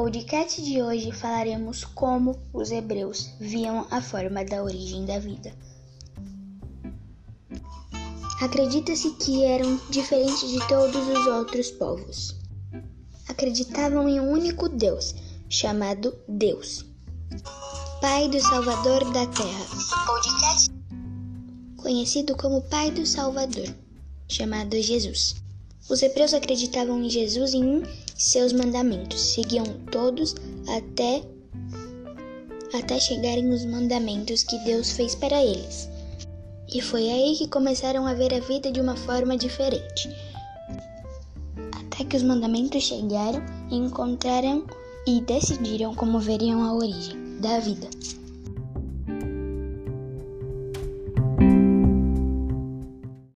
podcast de hoje falaremos como os hebreus viam a forma da origem da vida. Acredita-se que eram diferentes de todos os outros povos. Acreditavam em um único Deus, chamado Deus, Pai do Salvador da Terra. Podcast conhecido como Pai do Salvador, chamado Jesus. Os hebreus acreditavam em Jesus e em seus mandamentos, seguiam todos até até chegarem os mandamentos que Deus fez para eles. E foi aí que começaram a ver a vida de uma forma diferente. Até que os mandamentos chegaram e encontraram e decidiram como veriam a origem da vida.